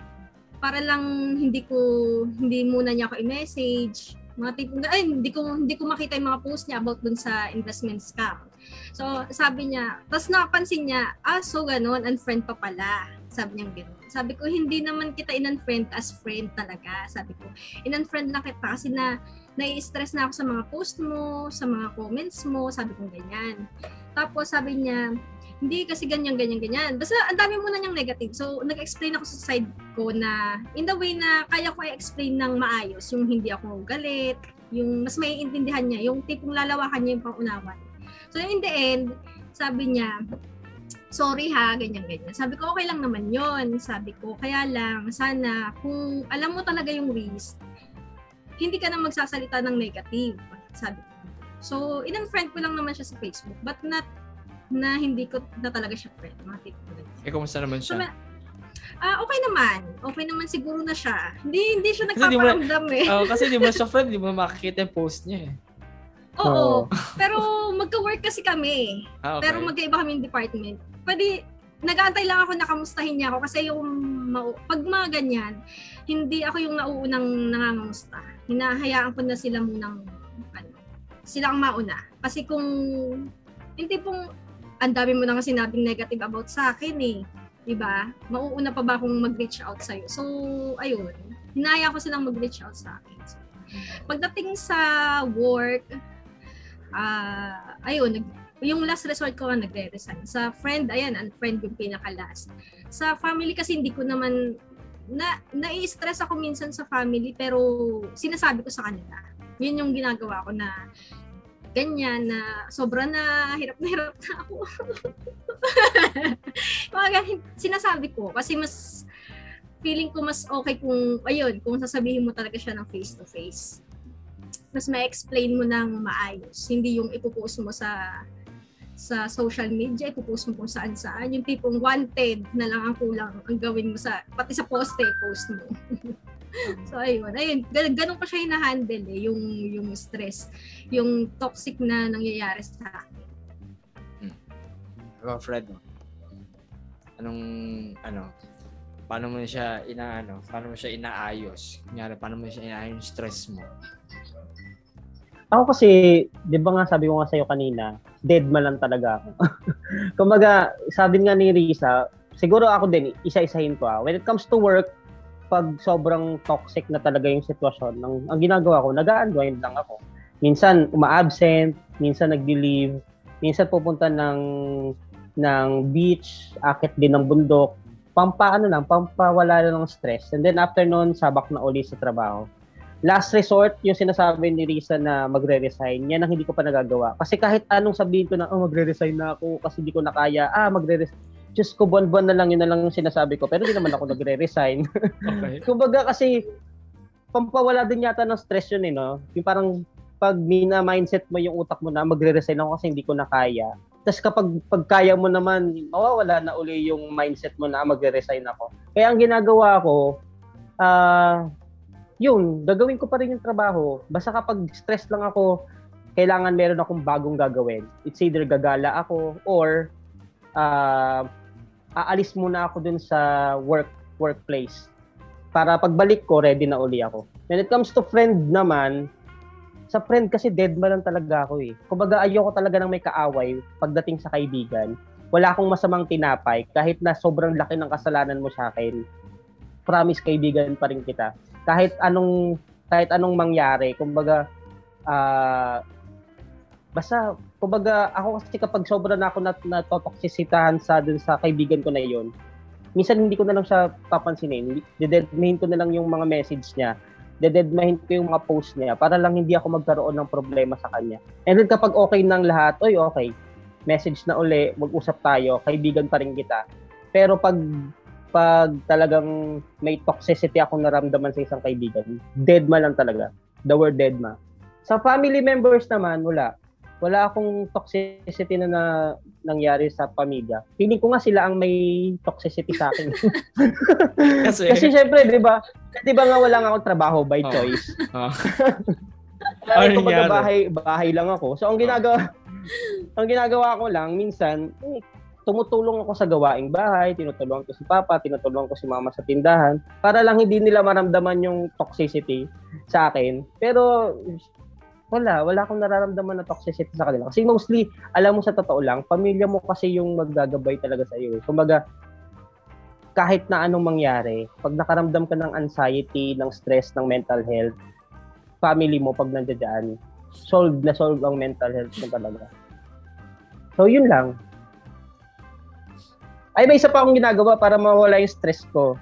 Para lang hindi ko, hindi muna niya ako i-message. Mga tipong, ay, hindi ko, hindi ko makita yung mga post niya about dun sa investment scam. So, sabi niya, tapos napansin niya, ah, so ganun, unfriend pa pala. Sabi niya gano'n. Sabi ko, hindi naman kita in-unfriend as friend talaga. Sabi ko, in-unfriend lang kita kasi na nai-stress na ako sa mga post mo, sa mga comments mo, sabi ko ganyan. Tapos sabi niya, hindi kasi ganyan, ganyan, ganyan. Basta ang dami mo na niyang negative. So, nag-explain ako sa side ko na in the way na kaya ko i-explain ng maayos, yung hindi ako galit, yung mas may intindihan niya, yung tipong lalawakan niya yung pangunawan. So, in the end, sabi niya, sorry ha, ganyan, ganyan. Sabi ko, okay lang naman yon Sabi ko, kaya lang, sana, kung alam mo talaga yung risk, hindi ka na magsasalita ng negative. Sabi ko. So, in-unfriend ko lang naman siya sa Facebook, but not na hindi ko na talaga siya friend. Mga tipo. Eh, kumusta naman So, siya? ma- ah, okay naman. Okay naman siguro na siya. Hindi, hindi siya nagpaparamdam eh. Oo, kasi di mo siya friend, di mo makikita yung post niya eh. Oo. Pero magka-work kasi kami. Ah, okay. Pero magkaiba kami department. Pwede, nag-aantay lang ako na kamustahin niya ako kasi yung mau- pag mga ganyan, hindi ako yung nauunang nangangamusta. Hinahayaan ko na sila munang ano, sila ang mauna. Kasi kung hindi pong ang dami mo nang sinabing negative about sa akin eh. 'Di ba? Mauuna pa ba akong mag-reach out sa So, ayun. Hinaya ko silang mag-reach out sa akin. So, pagdating sa work, ah ayun, nag, yung last resort ko nagre-resign. Sa friend, ayan, unfriend yung pinaka-last. Sa family kasi hindi ko naman na nai-stress ako minsan sa family pero sinasabi ko sa kanila. Yun yung ginagawa ko na ganyan na sobra na hirap na hirap na ako. (laughs) Mga sinasabi ko kasi mas feeling ko mas okay kung ayun, kung sasabihin mo talaga siya ng face to face. Mas ma-explain mo ng maayos, hindi yung ipopost mo sa sa social media, ipopost mo kung saan saan. Yung tipong wanted na lang ang kulang ang gawin mo sa, pati sa poste, post mo. (laughs) so, ayun. Ayun, gan- ganun ko siya hinahandle eh, yung, yung stress, yung toxic na nangyayari sa akin. Ikaw, Fred, no? anong, ano, paano mo siya inaano, paano mo siya inaayos? Kunyari, paano mo siya inaayos yung stress mo? Ako kasi, di ba nga sabi ko nga sa'yo kanina, dead man lang talaga ako. (laughs) Kumbaga, sabi nga ni Risa, siguro ako din, isa-isahin ko ah. When it comes to work, pag sobrang toxic na talaga yung sitwasyon, ang, ang ginagawa ko, nag-unwind lang ako. Minsan, uma-absent, minsan nag-leave, minsan pupunta ng ng beach, akit din ng bundok, pampaano lang, pampawala lang ng stress. And then after noon, sabak na uli sa trabaho last resort, yung sinasabi ni Risa na magre-resign, yan ang hindi ko pa nagagawa. Kasi kahit anong sabihin ko na, oh, magre-resign na ako kasi hindi ko na kaya, ah, magre-resign. Diyos ko, buwan-buwan na lang, yun na lang yung sinasabi ko. Pero hindi naman ako nagre-resign. Okay. (laughs) Kumbaga kasi, pampawala din yata ng stress yun eh, no? Yung parang, pag mina-mindset mo yung utak mo na magre-resign ako kasi hindi ko na kaya. Tapos kapag pag kaya mo naman, mawawala na uli yung mindset mo na magre-resign ako. Kaya ang ginagawa ko, ah, yun, gagawin ko pa rin yung trabaho. Basta kapag stress lang ako, kailangan meron akong bagong gagawin. It's either gagala ako or uh, aalis muna ako dun sa work workplace. Para pagbalik ko, ready na uli ako. When it comes to friend naman, sa friend kasi dead man lang talaga ako eh. Kumbaga ayoko talaga ng may kaaway pagdating sa kaibigan. wala akong masamang tinapay kahit na sobrang laki ng kasalanan mo sa akin. Promise kaibigan pa rin kita. Kahit anong kahit anong mangyari, kumbaga ah basta kumbaga ako kasi kapag sobra na ako nat natotoksisitahan sa dun sa kaibigan ko na yon minsan hindi ko na lang siya papansinin. Didedmahin ko na lang yung mga message niya. Didedmahin ko yung mga post niya para lang hindi ako magkaroon ng problema sa kanya. And then kapag okay nang lahat oy okay message na uli mag-usap tayo kaibigan pa rin kita. Pero pag pag talagang may toxicity akong naramdaman sa isang kaibigan dead ma lang talaga the word dead ma sa family members naman wala wala akong toxicity na, na nangyari sa pamilya. Feeling ko nga sila ang may toxicity sa akin. (laughs) Kasi, Kasi syempre, 'di ba? 'Di ba nga wala nga akong trabaho by Oh. choice. (laughs) oh, (laughs) Kaya Ano bahay, bahay lang ako. So ang ginagawa ang ginagawa ko lang minsan, eh, tumutulong ako sa gawaing bahay, tinutulungan ko si papa, tinutulungan ko si mama sa tindahan para lang hindi nila maramdaman yung toxicity sa akin. Pero wala, wala akong nararamdaman na toxicity sa kanila. Kasi mostly, alam mo sa totoo lang, pamilya mo kasi yung maggagabay talaga sa iyo. Kumbaga, kahit na anong mangyari, pag nakaramdam ka ng anxiety, ng stress, ng mental health, family mo pag nandiyan, solve na solve ang mental health mo talaga. So, yun lang. Ay, may isa pa akong ginagawa para mawala yung stress ko.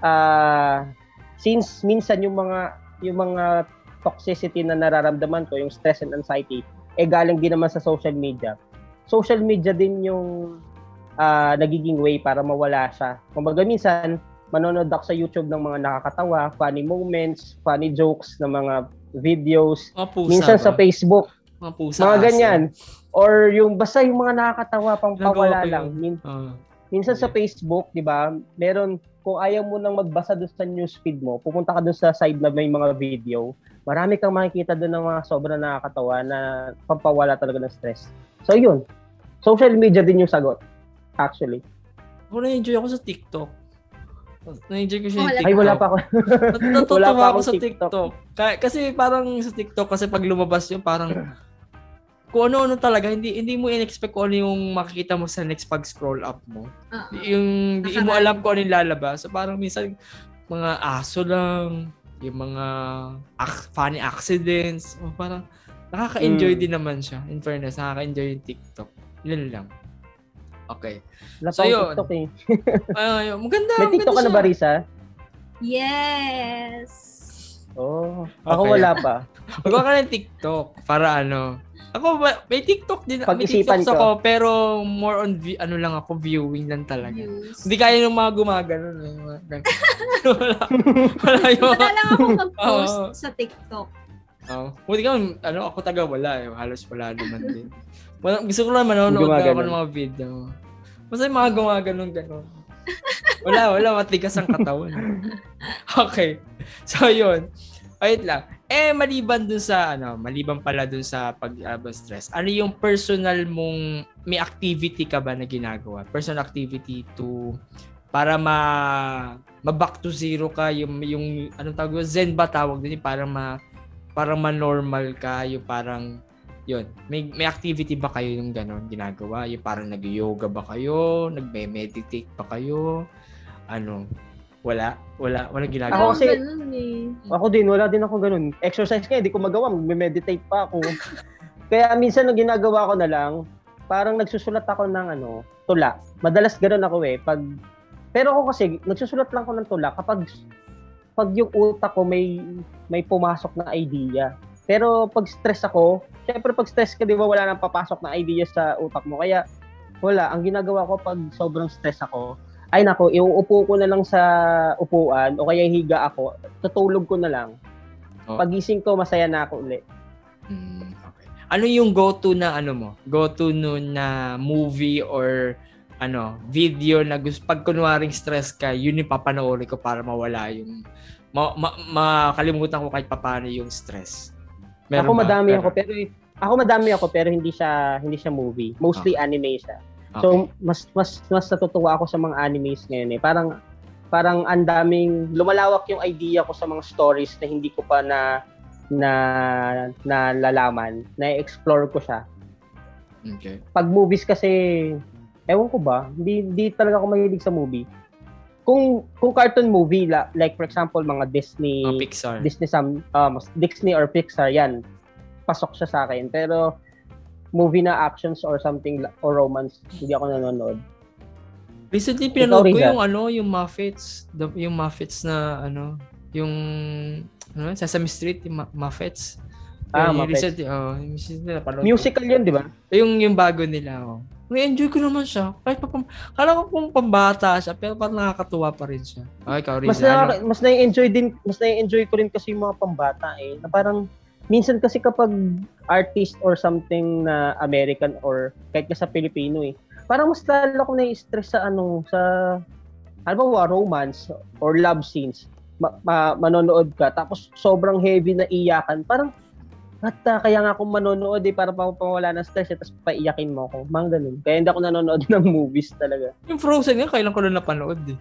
Ah, since minsan yung mga yung mga toxicity na nararamdaman ko, yung stress and anxiety, eh galing din naman sa social media. Social media din yung ah, nagiging way para mawala siya. Kumbaga minsan, manonood ako sa YouTube ng mga nakakatawa, funny moments, funny jokes ng mga videos. mga pusa Minsan sa ba? Facebook, Mga pusa. mga aso. ganyan. Or yung basta yung mga nakakatawa pang Nagawa pawala lang. Min- Oh. Minsan sa Facebook, 'di ba? Meron kung ayaw mo nang magbasa doon sa newsfeed mo, pupunta ka doon sa side na may mga video. Marami kang makikita doon ng mga sobrang nakakatawa na pampawala talaga ng stress. So yun. Social media din yung sagot. Actually. Ako na-enjoy ako sa TikTok. Na-enjoy ko siya Oh, yung TikTok. Ay wala pa ako. (laughs) Natutuwa ako sa TikTok. TikTok. Ka- kasi parang sa TikTok, kasi pag lumabas yun, parang kung ano-ano talaga, hindi hindi mo in-expect kung ano yung makikita mo sa next pag-scroll up mo. Oo. Yung hindi mo alam kung ano yung lalabas. So parang minsan, mga aso lang, yung mga ac- funny accidents. O parang nakaka-enjoy Mm. din naman siya. In fairness, nakaka-enjoy yung TikTok. Yun lang. Okay. Wala So, yun. TikTok eh. (laughs) Ay, maganda. May TikTok ka maganda na ba. Risa? Yes. Oh, ako Okay. wala pa. (laughs) Magawa ka ng TikTok para ano. Ako ba, may TikTok din. May ko. ako, pero more on, vi- ano lang ako, viewing lang talaga. Views. Hindi kaya ng mga gumagano. eh, mga gan- (laughs) wala, wala yung... Wala lang ako (laughs) mag-post Oo. sa TikTok. Oh. Hindi ka, ano, ako taga wala eh. Halos wala naman din. Wala, gusto ko lang manonood ako ng mga video. Basta yung mga gumaganon ganon. Wala, wala. Matigas ang katawan. (laughs) okay. So, yun. Wait lang. Eh, maliban dun sa, ano, maliban pala dun sa pag-abang stress, ano yung personal mong, may activity ka ba na ginagawa? Personal activity to, para ma, ma back to zero ka, yung, yung, anong tawag? Zen ba tawag din? Parang ma, parang ma-normal ka, yung parang, yun, may, may activity ba kayo yung gano'n ginagawa? Yung parang nag-yoga ba kayo? Nagme-meditate ba kayo? Ano? Wala? Wala? Wala ginagawa? Ako kasi- ganun eh. Ako din, wala din ako ganun. Exercise nga, hindi ko magawa. Magme-meditate pa ako. (laughs) Kaya minsan ang ginagawa ko na lang, parang nagsusulat ako ng ano, tula. Madalas ganun ako eh. Pag, pero ako kasi, nagsusulat lang ako ng tula kapag pag yung utak ko may may pumasok na idea. Pero pag stress ako, syempre pag stress ka, di ba wala nang papasok na idea sa utak mo. Kaya wala, ang ginagawa ko pag sobrang stress ako, ay nako, iuupo ko na lang sa upuan o kaya higa ako, tutulog ko na lang. Oh. Pagising ko, masaya na ako ulit. Mm, okay. Ano yung go-to na ano mo? Go-to nun na movie or ano, video na gusto pag kunwaring stress ka, yun yung papanoorin ko para mawala yung ma, ma, makalimutan ko kahit papaano yung stress. Meron ako ba? madami Meron. ako pero ako madami ako pero hindi siya hindi siya movie. Mostly anime siya. Okay. So mas mas mas natutuwa ako sa mga animes ngayon eh. Parang parang ang daming lumalawak yung idea ko sa mga stories na hindi ko pa na na nalalaman, na-explore ko siya. okay. Pag movies kasi ewan ko ba, hindi, hindi talaga ako mahilig sa movie. Kung kung cartoon movie la, like for example mga Disney Mga Pixar. Disney some um, Disney or Pixar yan pasok siya sa akin pero movie na actions or something or romance hindi ako nanonood Recently, pinanood ko yung ano, yung Muffets. The, yung Muffets na ano, yung ano, Sesame Street, yung Muffets. Ah, Yung Muppets. Recently, oh, yung recently napanood ko. musical yun di ba Yung, yung bago nila, oh. Na-enjoy ko naman siya. Kahit pa, pam- kala ko kung pambata siya, pero parang nakakatuwa pa rin siya. Okay, ikaw, mas Riza, na, ano? mas na-enjoy din mas na-enjoy ko rin kasi yung mga pambata eh na parang minsan kasi kapag artist or something na American or kahit ka sa Pilipino eh parang mas lalo ko na-stress sa ano sa ano ba romance or love scenes. Ma- ma- manonood ka tapos sobrang heavy na iyakan. Parang at ah, kaya nga akong manonood eh para pa pawala ng stress eh, tapos paiyakin mo ako. Mga ganun. Kaya hindi ako nanonood (laughs) ng movies talaga. Yung Frozen nga, kailan ko lang napanood eh.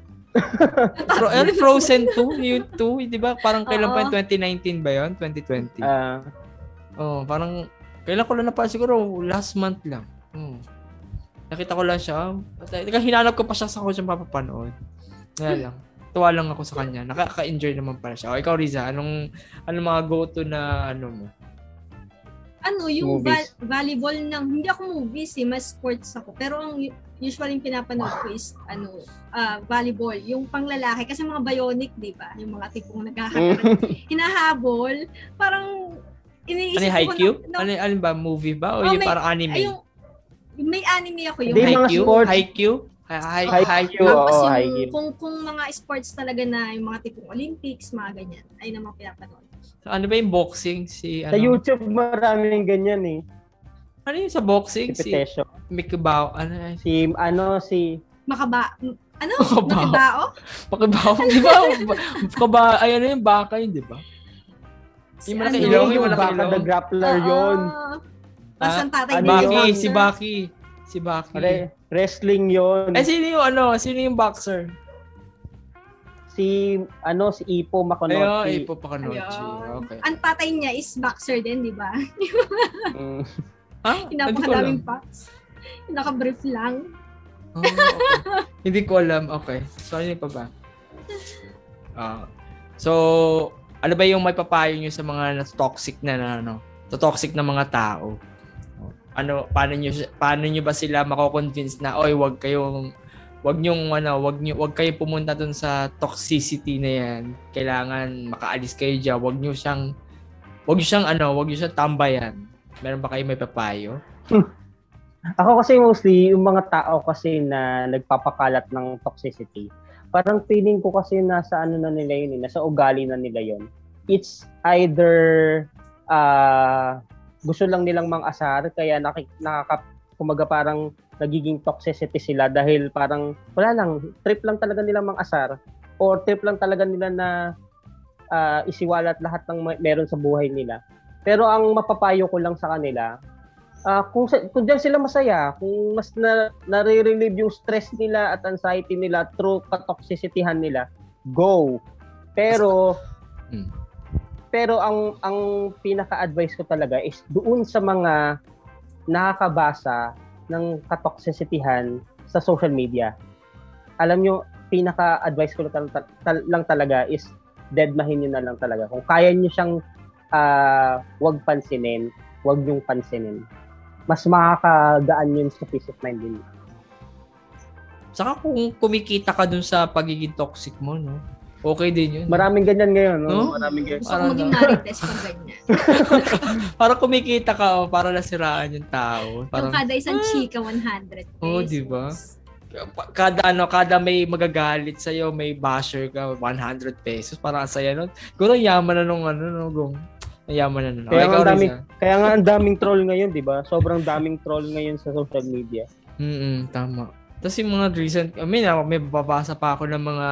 Fro- ano, Frozen 2? Yung 2, di ba? Parang kailan pa yun? 2019 ba yun? 2020? Ah, Oh, parang kailan ko lang napanood siguro last month lang. Hmm. Nakita ko lang siya. Teka, hinanap ko pa siya sa ko siya mapapanood. Kaya lang. Tuwa lang ako sa kanya. Nakaka-enjoy naman pala siya. O, ikaw, Riza, anong, anong mga go-to na ano mo? Ano, yung Movies. val- volleyball ng, hindi ako movies eh, mas sports ako. Pero ang usually yung pinapanood ko is, ano, ah, volleyball. Yung panglalaki, kasi mga bionic, di ba? Yung mga tipong nagkakaroon, (laughs) hinahabol, parang, iniisip Ano ko Haikyuu? na- Ano, ano ba? Movie ba? O Oh, yung may- parang anime? ay, yung, may anime ako, yung Hindi, mga Haikyuu? Haikyuu? Hi- hi- Haikyuu. Haikyuu? Tapos yung, kung, kung mga sports talaga na, yung mga tipong Olympics, mga ganyan, ay naman pinapanood. Ano ba yung boxing? Si, sa ano? YouTube maraming ganyan eh Ano yung sa boxing? si Si Petesio Mickey Bao. Ano? si ano si Makaba, ano? Makabao. Makibao? Pakibao. (laughs) Di ba? Kaba, ay ano yung baka yun, di ba? Yung malaki ano? ilaw, yung malaki baka ilaw. the grappler yun Tapos ang tatay ano Baki, si. Baki. Si Baki. Re- wrestling yun Eh, sino yung ano? Sino yung boxer? Si ano si Ipo Makonochi Ipo Pakanochi. Ayun. Okay. Ang tatay niya is boxer din, di ba? (laughs) Mm. Ha? Hindi ko alam. Napakadaming packs. Naka-brief lang. Oh, okay. Hindi ko alam. Okay. So, ano pa ba? Ah. so, ano ba yung may papayo nyo sa mga na- toxic na, na ano, to toxic na mga tao? Ano, paano nyo, paano nyo ba sila mako-convince na, oy, wag kayong, wag nyong, ano, wag nyo, wag kayo pumunta dun sa toxicity na yan. Kailangan makaalis kayo dyan. Wag nyo siyang, wag nyo siyang, ano, wag nyo siyang tambayan. Meron ba kayo may papayo? Ako kasi mostly yung mga tao kasi na nagpapakalat ng toxicity. Parang feeling ko kasi nasa ano na nila yun, eh, nasa ugali na nila yun. It's either ah gusto lang nilang mang-asar kaya nakik nakaka kumaga parang nagiging toxicity sila dahil parang wala lang trip lang talaga nilang mang-asar or trip lang talaga nila na ah, isiwalat lahat ng may- meron sa buhay nila. Pero ang mapapayo ko lang sa kanila, ah kung, sa, kung diyan sila masaya, kung mas na, nare-relieve yung stress nila at anxiety nila through katoxicityhan nila, go. Pero Hmm. pero ang ang pinaka-advice ko talaga is doon sa mga nakakabasa ng katoxicityhan sa social media. Alam nyo, pinaka-advice ko lang, tal- tal- lang talaga is deadmahin nyo na lang talaga. Kung kaya nyo siyang ah, wag pansinin, wag yung pansinin. Mas makakagaan yun sa peace of mind din. Saka kung kumikita ka dun sa pagiging toxic mo, no? Okay din yun. Maraming ganyan ngayon, no? No? Maraming ganyan. Gusto (laughs) Parang maging na- marites pag ganyan. para kumikita ka, oh, para nasiraan yung tao. Yung Parang, kada isang chika, 100 pesos. Oo, di ba? kada ano, kada may magagalit sa'yo, may basher ka, 100 pesos. Parang ang saya nun. Siguro yaman na nung ano, no, gong. Yaman na nun. Kaya Okay, nga ikaw, ang dami- Riza. Kaya nga ang daming troll ngayon, di ba? Sobrang daming troll ngayon sa social media. Mm tama. Tapos yung mga recent, I mean, ako, may babasa pa ako ng mga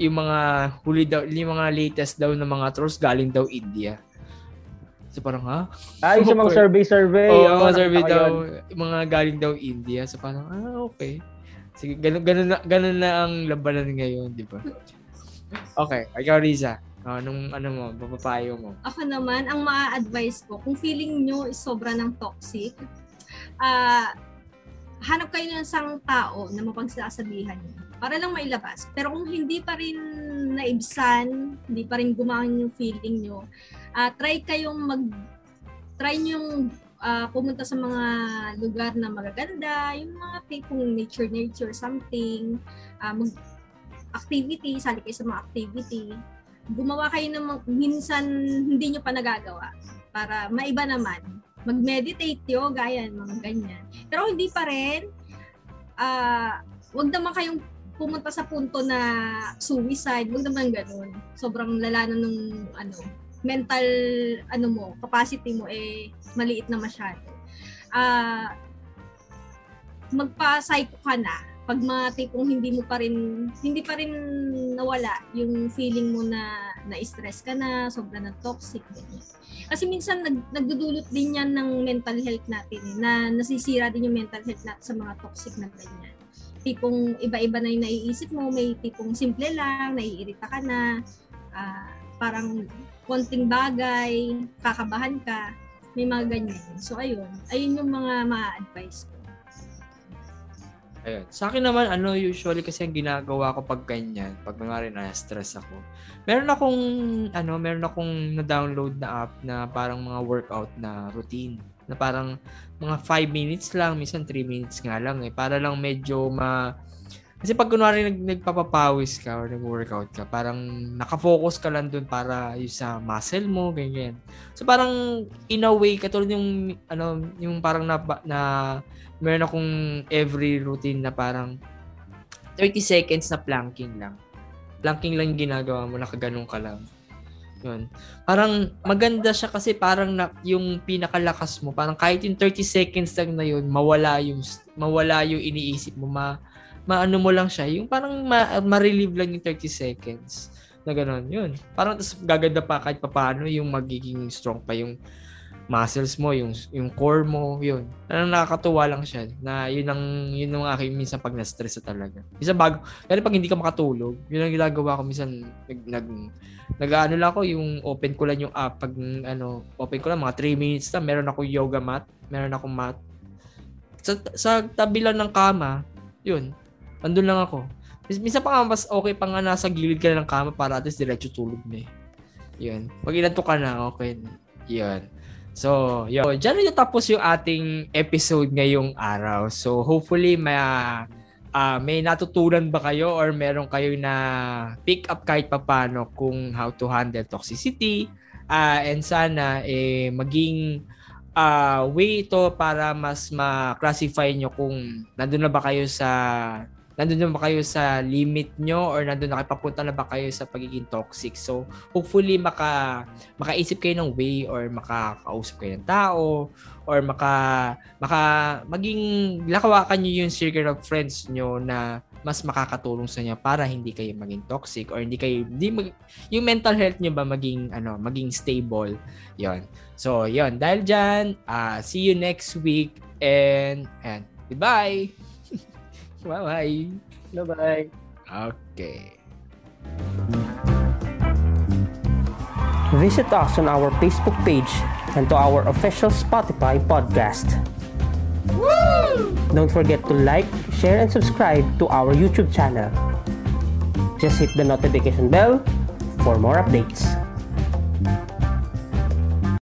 yung mga huli daw, yung mga latest daw na mga trolls galing daw India. So parang, ha? Ay, sa mga Okay. survey-survey. Oo, oo, mga survey daw, yun. yung mga galing daw India. So parang, ah, okay. Sige, ganun, ganun, na, ganun na ang labanan ngayon, di ba? Okay, ikaw Riza. Ah, anong, ano mo, papapayo mo? Ako naman, ang ma-advise ko, kung feeling nyo is sobra ng toxic, ah hanap kayo ng isang tao na mapagsasabihan niyo para lang mailabas. Pero kung hindi pa rin naibsan, hindi pa rin gumawin yung feeling nyo, uh, try kayong mag try nyo uh, pumunta sa mga lugar na magaganda, yung mga tipong nature nature something, uh, mag activity, sali kayo sa mga activity. Gumawa kayo ng minsan hindi nyo pa nagagawa para maiba naman. Mag-meditate, yoga, yan, mga ganyan. Pero hindi pa rin, uh, wag naman kayong pumunta sa punto na suicide, wag naman ganun. Sobrang lala na nung ano, mental ano mo, capacity mo eh maliit na masyado. Ah uh, magpa-psycho ka na pag mga tipong hindi mo pa rin hindi pa rin nawala yung feeling mo na na-stress ka na, sobra na toxic ganyan. Kasi minsan nag, nagdudulot din yan ng mental health natin eh, na nasisira din yung mental health natin sa mga toxic na ganyan tipong iba-iba na yung naiisip mo, may tipong simple lang, naiirita ka na, uh, parang konting bagay, kakabahan ka, may mga ganyan. So ayun, ayun yung mga ma-advise ko. Ayun. Sa akin naman, ano, usually kasi ang ginagawa ko pag ganyan, pag mga na-stress ako, meron akong, ano, meron akong na-download na app na parang mga workout na routine na parang mga 5 minutes lang, minsan 3 minutes nga lang eh. Para lang medyo ma... Kasi pag kunwari nag, nagpapapawis ka or nag-workout ka, parang nakafocus ka lang dun para yung sa muscle mo, ganyan. So parang in a way, katulad yung, ano, yung parang na, na meron akong every routine na parang 30 seconds na planking lang. Planking lang ginagawa mo, nakaganong ka lang. Yun. Parang maganda siya kasi parang na, yung pinakalakas mo, parang kahit yung 30 seconds lang na yun, mawala yung mawala yung iniisip mo, ma maano mo lang siya, yung parang ma, ma-relieve lang yung 30 seconds na gano'n. Yun. Parang tas gaganda pa kahit paano yung magiging strong pa yung muscles mo, yung yung core mo, yun. Ano nakakatuwa lang siya na yun ang yun ang aking minsan pag na-stress talaga. Minsan bago, kasi pag hindi ka makatulog, yun ang ginagawa ko minsan nag, nag nag-ano lang ako yung open ko lang yung app pag ano, open ko lang mga 3 minutes lang, meron ako yoga mat, meron akong mat. Sa, sa tabi lang ng kama, yun. Andun lang ako. Minsan pa nga mas okay pa nga nasa gilid ka ng kama para at least diretso tulog na eh. Yun. Pag inanto ka na, okay na. Yun. So, yun. So, dyan na tapos yung ating episode ngayong araw. So, hopefully, may, uh, may natutunan ba kayo or meron kayo na pick up kahit papano kung how to handle toxicity. Uh, and sana, eh, maging uh, way ito para mas ma-classify nyo kung nandun na ba kayo sa nandun na ba kayo sa limit nyo or nandun na kayo papunta na ba kayo sa pagiging toxic. So, hopefully maka makaisip kayo ng way or makakausap kayo ng tao or maka maka maging lakawakan niyo yung circle of friends nyo na mas makakatulong sa inyo para hindi kayo maging toxic or hindi kayo hindi mag, yung mental health niyo ba maging ano maging stable. Yon so yon dahil diyan uh, see you next week and and goodbye Bye-bye. Bye-bye. Okay. Visit us on our Facebook page and to our official Spotify podcast. Woo! Don't forget to like, share, and subscribe to our YouTube channel. Just hit the notification bell for more updates.